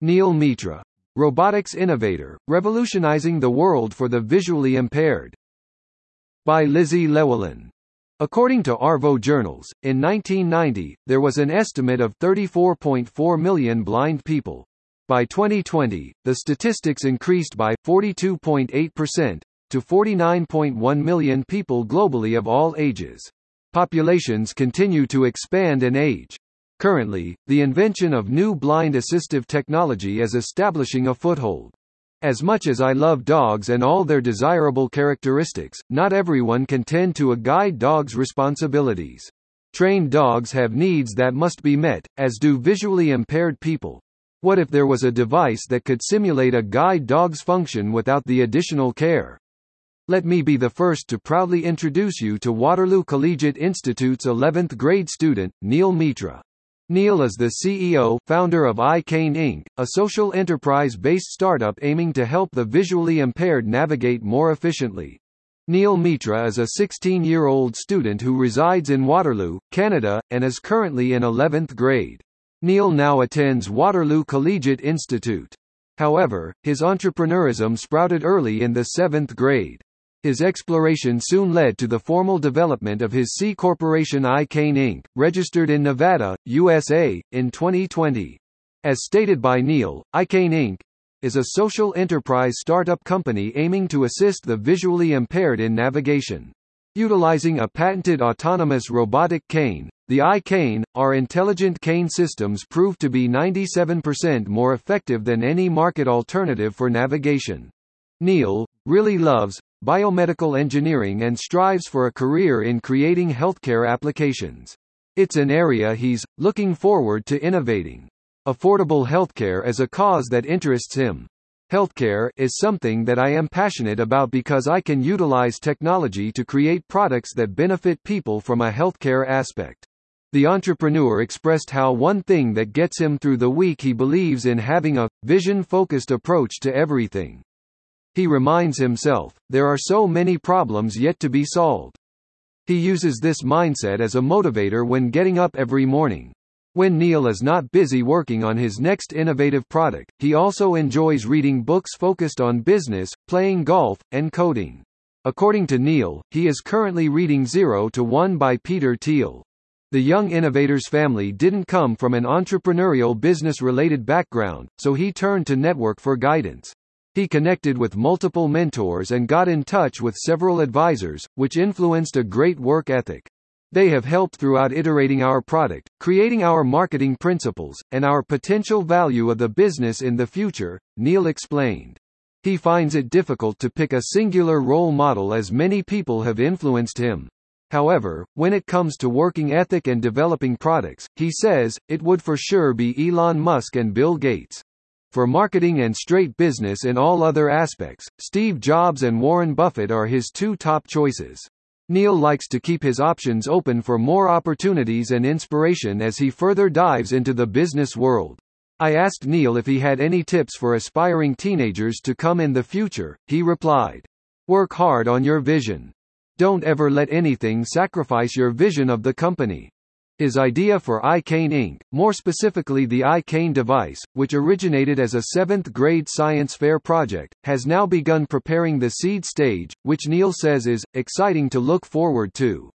Neel Mitra. Robotics innovator, revolutionizing the world for the visually impaired. By Lizzie Llewellyn. According to Arvo Journals, in 1990, there was an estimate of 34.4 million blind people. By 2020, the statistics increased by 42.8% to 49.1 million people globally of all ages. Populations continue to expand and age. Currently, the invention of new blind assistive technology is establishing a foothold. As much as I love dogs and all their desirable characteristics, not everyone can tend to a guide dog's responsibilities. Trained dogs have needs that must be met, as do visually impaired people. What if there was a device that could simulate a guide dog's function without the additional care? Let me be the first to proudly introduce you to Waterloo Collegiate Institute's 11th grade student, Neel Mitra. Neel is the CEO, founder of iCane Inc., a social enterprise-based startup aiming to help the visually impaired navigate more efficiently. Neel Mitra is a 16-year-old student who resides in Waterloo, Canada, and is currently in 11th grade. Neel now attends Waterloo Collegiate Institute. However, his entrepreneurism sprouted early in the 7th grade. His exploration soon led to the formal development of his C Corporation iCane Inc., registered in Nevada, USA, in 2020. As stated by Neel, iCane Inc. is a social enterprise startup company aiming to assist the visually impaired in navigation. Utilizing a patented autonomous robotic cane, the iCane, our intelligent cane systems prove to be 97% more effective than any market alternative for navigation. Neel, really loves biomedical engineering and strives for a career in creating healthcare applications. It's an area he's looking forward to innovating. Affordable healthcare is a cause that interests him. Healthcare is something that I am passionate about because I can utilize technology to create products that benefit people from a healthcare aspect. The entrepreneur expressed how one thing that gets him through the week he believes in having a vision-focused approach to everything. He reminds himself, there are so many problems yet to be solved. He uses this mindset as a motivator when getting up every morning. When Neel is not busy working on his next innovative product, he also enjoys reading books focused on business, playing golf, and coding. According to Neel, he is currently reading Zero to One by Peter Thiel. The young innovator's family didn't come from an entrepreneurial business-related background, so he turned to network for guidance. He connected with multiple mentors and got in touch with several advisors, which influenced a great work ethic. They have helped throughout iterating our product, creating our marketing principles, and our potential value of the business in the future, Neel explained. He finds it difficult to pick a singular role model as many people have influenced him. However, when it comes to working ethic and developing products, he says, it would for sure be Elon Musk and Bill Gates. For marketing and straight business in all other aspects, Steve Jobs and Warren Buffett are his two top choices. Neel likes to keep his options open for more opportunities and inspiration as he further dives into the business world. I asked Neel if he had any tips for aspiring teenagers to come in the future. He replied, Work hard on your vision. Don't ever let anything sacrifice your vision of the company. His idea for iCane Inc., more specifically the iCane device, which originated as a seventh-grade science fair project, has now begun preparing the seed stage, which Neel says is, exciting to look forward to.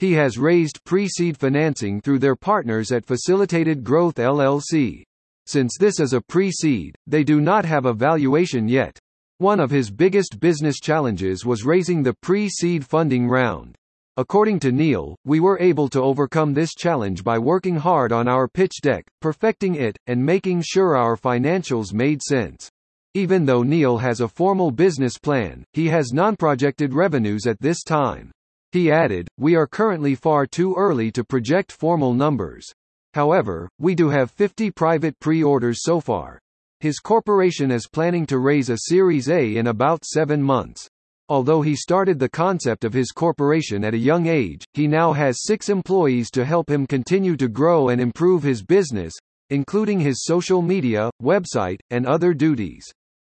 He has raised pre-seed financing through their partners at Facilitated Growth LLC. Since this is a pre-seed, they do not have a valuation yet. One of his biggest business challenges was raising the pre-seed funding round. According to Neel, we were able to overcome this challenge by working hard on our pitch deck, perfecting it, and making sure our financials made sense. Even though Neel has a formal business plan, he has non-projected revenues at this time. He added, we are currently far too early to project formal numbers. However, we do have 50 private pre-orders so far. His corporation is planning to raise a Series A in about seven months. Although he started the concept of his corporation at a young age, he now has six employees to help him continue to grow and improve his business, including his social media, website, and other duties.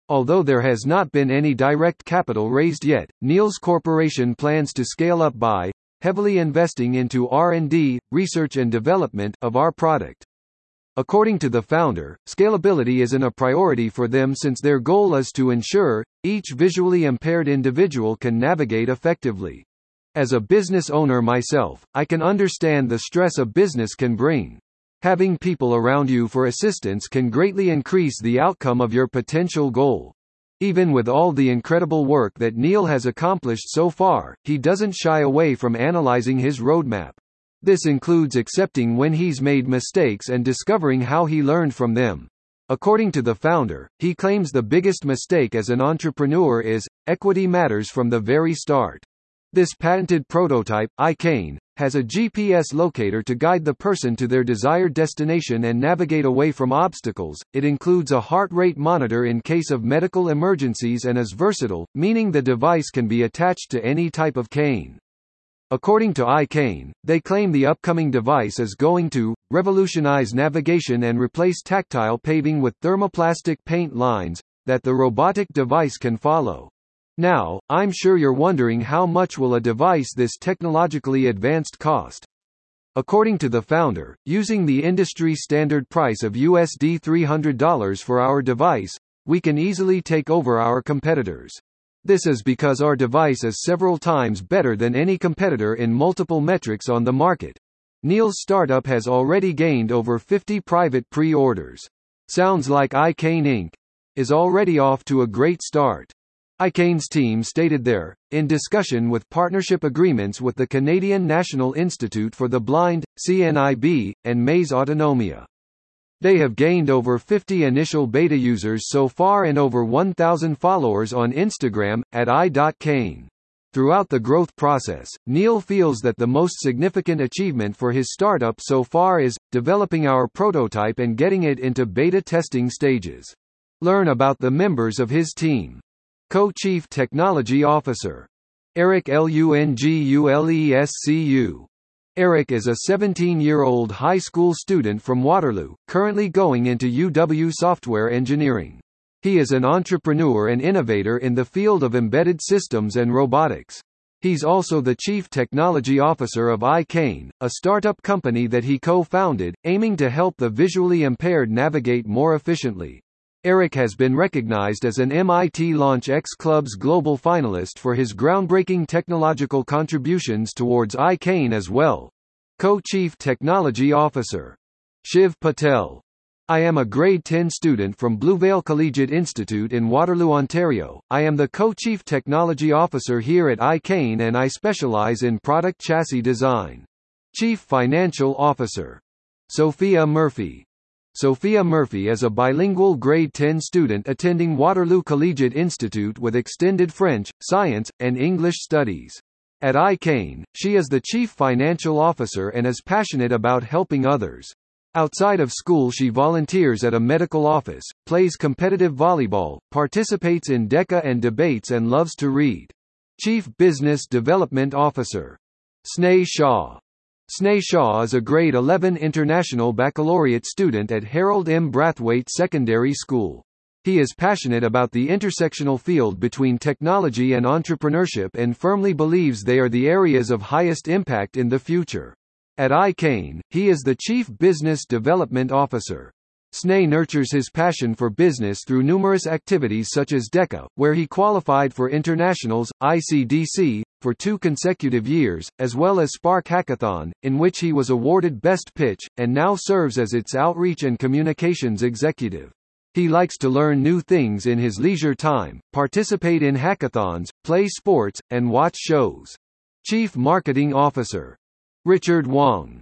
Although there has not been any direct capital raised yet, Neel's corporation plans to scale up by heavily investing into R&D, research and development of our product. According to the founder, scalability isn't a priority for them since their goal is to ensure each visually impaired individual can navigate effectively. As a business owner myself, I can understand the stress a business can bring. Having people around you for assistance can greatly increase the outcome of your potential goal. Even with all the incredible work that Neel has accomplished so far, he doesn't shy away from analyzing his roadmap. This includes accepting when he's made mistakes and discovering how he learned from them. According to the founder, he claims the biggest mistake as an entrepreneur is, equity matters from the very start. This patented prototype, iCane, has a GPS locator to guide the person to their desired destination and navigate away from obstacles. It includes a heart rate monitor in case of medical emergencies and is versatile, meaning the device can be attached to any type of cane. According to iCane, they claim the upcoming device is going to revolutionize navigation and replace tactile paving with thermoplastic paint lines that the robotic device can follow. Now, I'm sure you're wondering how much will a device this technologically advanced cost. According to the founder, using the industry standard price of USD $300 for our device, we can easily take over our competitors. This is because our device is several times better than any competitor in multiple metrics on the market. Neel's startup has already gained over 50 private pre-orders. Sounds like iCane Inc. is already off to a great start. iCane's team stated there, in discussion with partnership agreements with the Canadian National Institute for the Blind, CNIB, and Maze Autonomia. They have gained over 50 initial beta users so far and over 1,000 followers on Instagram, at i.cane. Throughout the growth process, Neel feels that the most significant achievement for his startup so far is, developing our prototype and getting it into beta testing stages. Learn about the members of his team. Co-Chief Technology Officer. Eric Lungulescu. Eric is a 17-year-old high school student from Waterloo, currently going into UW Software Engineering. He is an entrepreneur and innovator in the field of embedded systems and robotics. He's also the chief technology officer of iCane, a startup company that he co-founded, aiming to help the visually impaired navigate more efficiently. Eric has been recognized as an MIT Launch X Club's global finalist for his groundbreaking technological contributions towards iCane as well. Co-Chief Technology Officer. Shiv Patel. I am a grade 10 student from Bluevale Collegiate Institute in Waterloo, Ontario. I am the co-chief technology officer here at iCane and I specialize in product chassis design. Chief Financial Officer. Sophia Murphy. Sophia Murphy is a bilingual grade 10 student attending Waterloo Collegiate Institute with extended French, science, and English studies. At iCane, she is the chief financial officer and is passionate about helping others. Outside of school she volunteers at a medical office, plays competitive volleyball, participates in DECA and debates and loves to read. Chief Business Development Officer. Sneh Shah. Sneh Shah is a grade 11 International Baccalaureate student at Harold M. Brathwaite Secondary School. He is passionate about the intersectional field between technology and entrepreneurship and firmly believes they are the areas of highest impact in the future. At iCane, he is the Chief Business Development Officer. Sneh nurtures his passion for business through numerous activities such as DECA, where he qualified for internationals, ICDC, for two consecutive years, as well as Spark Hackathon, in which he was awarded Best Pitch, and now serves as its outreach and communications executive. He likes to learn new things in his leisure time, participate in hackathons, play sports, and watch shows. Chief Marketing Officer. Richard Wong.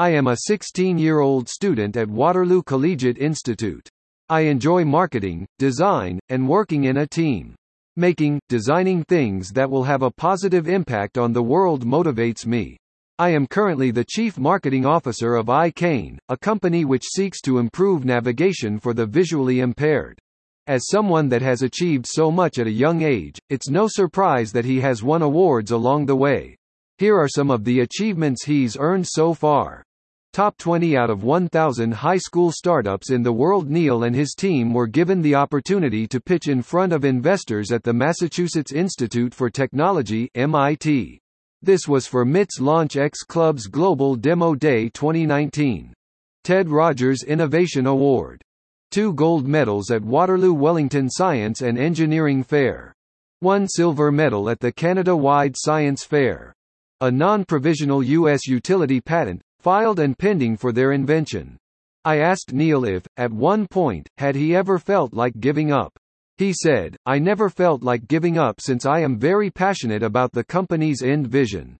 I am a 16-year-old student at Waterloo Collegiate Institute. I enjoy marketing, design, and working in a team. Making, designing things that will have a positive impact on the world motivates me. I am currently the Chief Marketing Officer of iCane, a company which seeks to improve navigation for the visually impaired. As someone that has achieved so much at a young age, it's no surprise that he has won awards along the way. Here are some of the achievements he's earned so far. Top 20 out of 1,000 high school startups in the world Neel and his team were given the opportunity to pitch in front of investors at the Massachusetts Institute for Technology MIT. This was for MIT's Launch X Club's Global Demo Day 2019. Ted Rogers Innovation Award. Two gold medals at Waterloo Wellington Science and Engineering Fair. One silver medal at the Canada-wide Science Fair. A non-provisional U.S. utility patent, filed and pending for their invention. I asked Neel if, at one point, had he ever felt like giving up. He said, I never felt like giving up since I am very passionate about the company's end vision.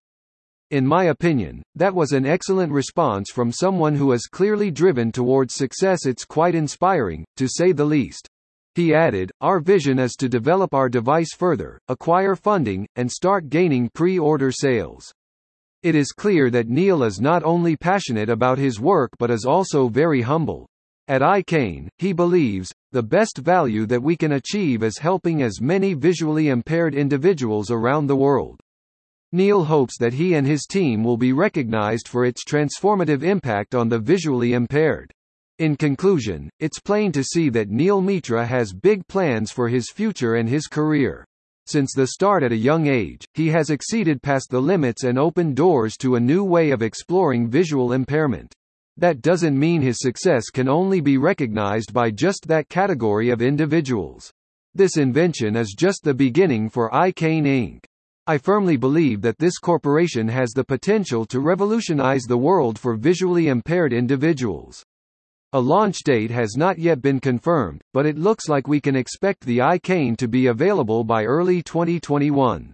In my opinion, that was an excellent response from someone who is clearly driven towards success. It's quite inspiring, to say the least. He added, Our vision is to develop our device further, acquire funding, and start gaining pre-order sales. It is clear that Neel is not only passionate about his work but is also very humble. At iCane, he believes, the best value that we can achieve is helping as many visually impaired individuals around the world. Neel hopes that he and his team will be recognized for its transformative impact on the visually impaired. In conclusion, it's plain to see that Neel Mitra has big plans for his future and his career. Since the start at a young age, he has exceeded past the limits and opened doors to a new way of exploring visual impairment. That doesn't mean his success can only be recognized by just that category of individuals. This invention is just the beginning for iCane Inc. I firmly believe that this corporation has the potential to revolutionize the world for visually impaired individuals. A launch date has not yet been confirmed, but it looks like we can expect the iCane to be available by early 2021.